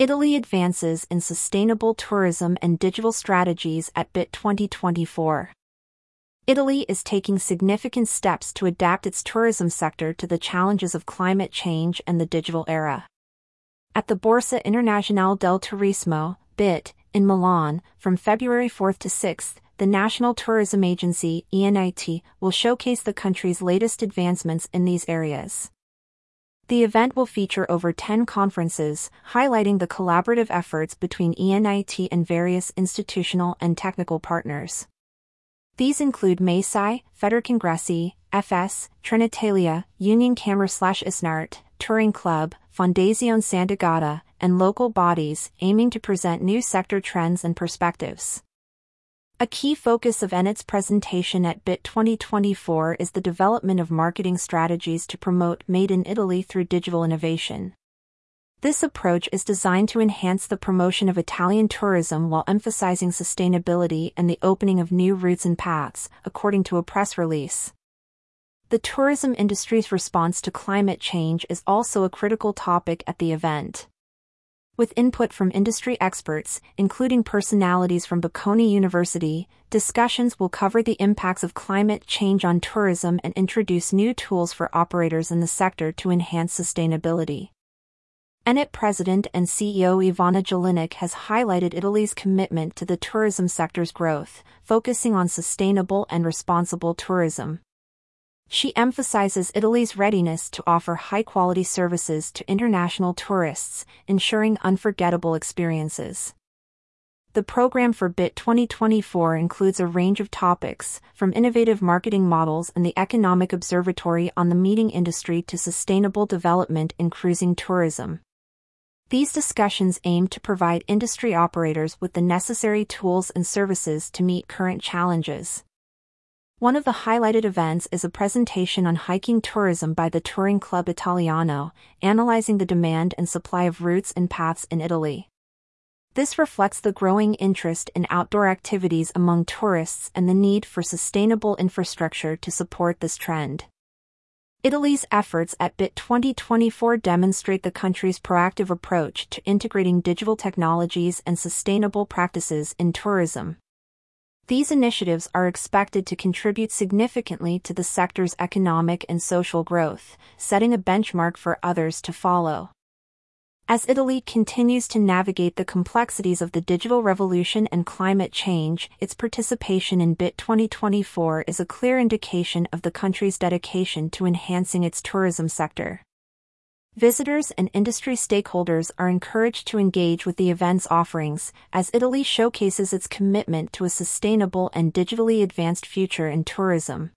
Italy advances in sustainable tourism and digital strategies at BIT 2024. Italy is taking significant steps to adapt its tourism sector to the challenges of climate change and the digital era. At the Borsa Internazionale del Turismo, BIT, in Milan, from February 4 to 6, the National Tourism Agency, ENIT, will showcase the country's latest advancements in these areas. The event will feature over 10 conferences, highlighting the collaborative efforts between ENIT and various institutional and technical partners. These include MESAI, Federcongressi, FS, Trenitalia, Union Camera slash Isnart, Touring Club, Fondazione Santagata, and local bodies aiming to present new sector trends and perspectives. A key focus of ENIT's presentation at BIT 2024 is the development of marketing strategies to promote Made in Italy through digital innovation. This approach is designed to enhance the promotion of Italian tourism while emphasizing sustainability and the opening of new routes and paths, according to a press release. The tourism industry's response to climate change is also a critical topic at the event with input from industry experts, including personalities from Bocconi University, discussions will cover the impacts of climate change on tourism and introduce new tools for operators in the sector to enhance sustainability. ENIT President and CEO Ivana Jelinek has highlighted Italy's commitment to the tourism sector's growth, focusing on sustainable and responsible tourism. She emphasizes Italy's readiness to offer high quality services to international tourists, ensuring unforgettable experiences. The program for BIT 2024 includes a range of topics, from innovative marketing models and the Economic Observatory on the meeting industry to sustainable development in cruising tourism. These discussions aim to provide industry operators with the necessary tools and services to meet current challenges. One of the highlighted events is a presentation on hiking tourism by the Touring Club Italiano, analyzing the demand and supply of routes and paths in Italy. This reflects the growing interest in outdoor activities among tourists and the need for sustainable infrastructure to support this trend. Italy's efforts at BIT 2024 demonstrate the country's proactive approach to integrating digital technologies and sustainable practices in tourism. These initiatives are expected to contribute significantly to the sector's economic and social growth, setting a benchmark for others to follow. As Italy continues to navigate the complexities of the digital revolution and climate change, its participation in BIT 2024 is a clear indication of the country's dedication to enhancing its tourism sector. Visitors and industry stakeholders are encouraged to engage with the event's offerings, as Italy showcases its commitment to a sustainable and digitally advanced future in tourism.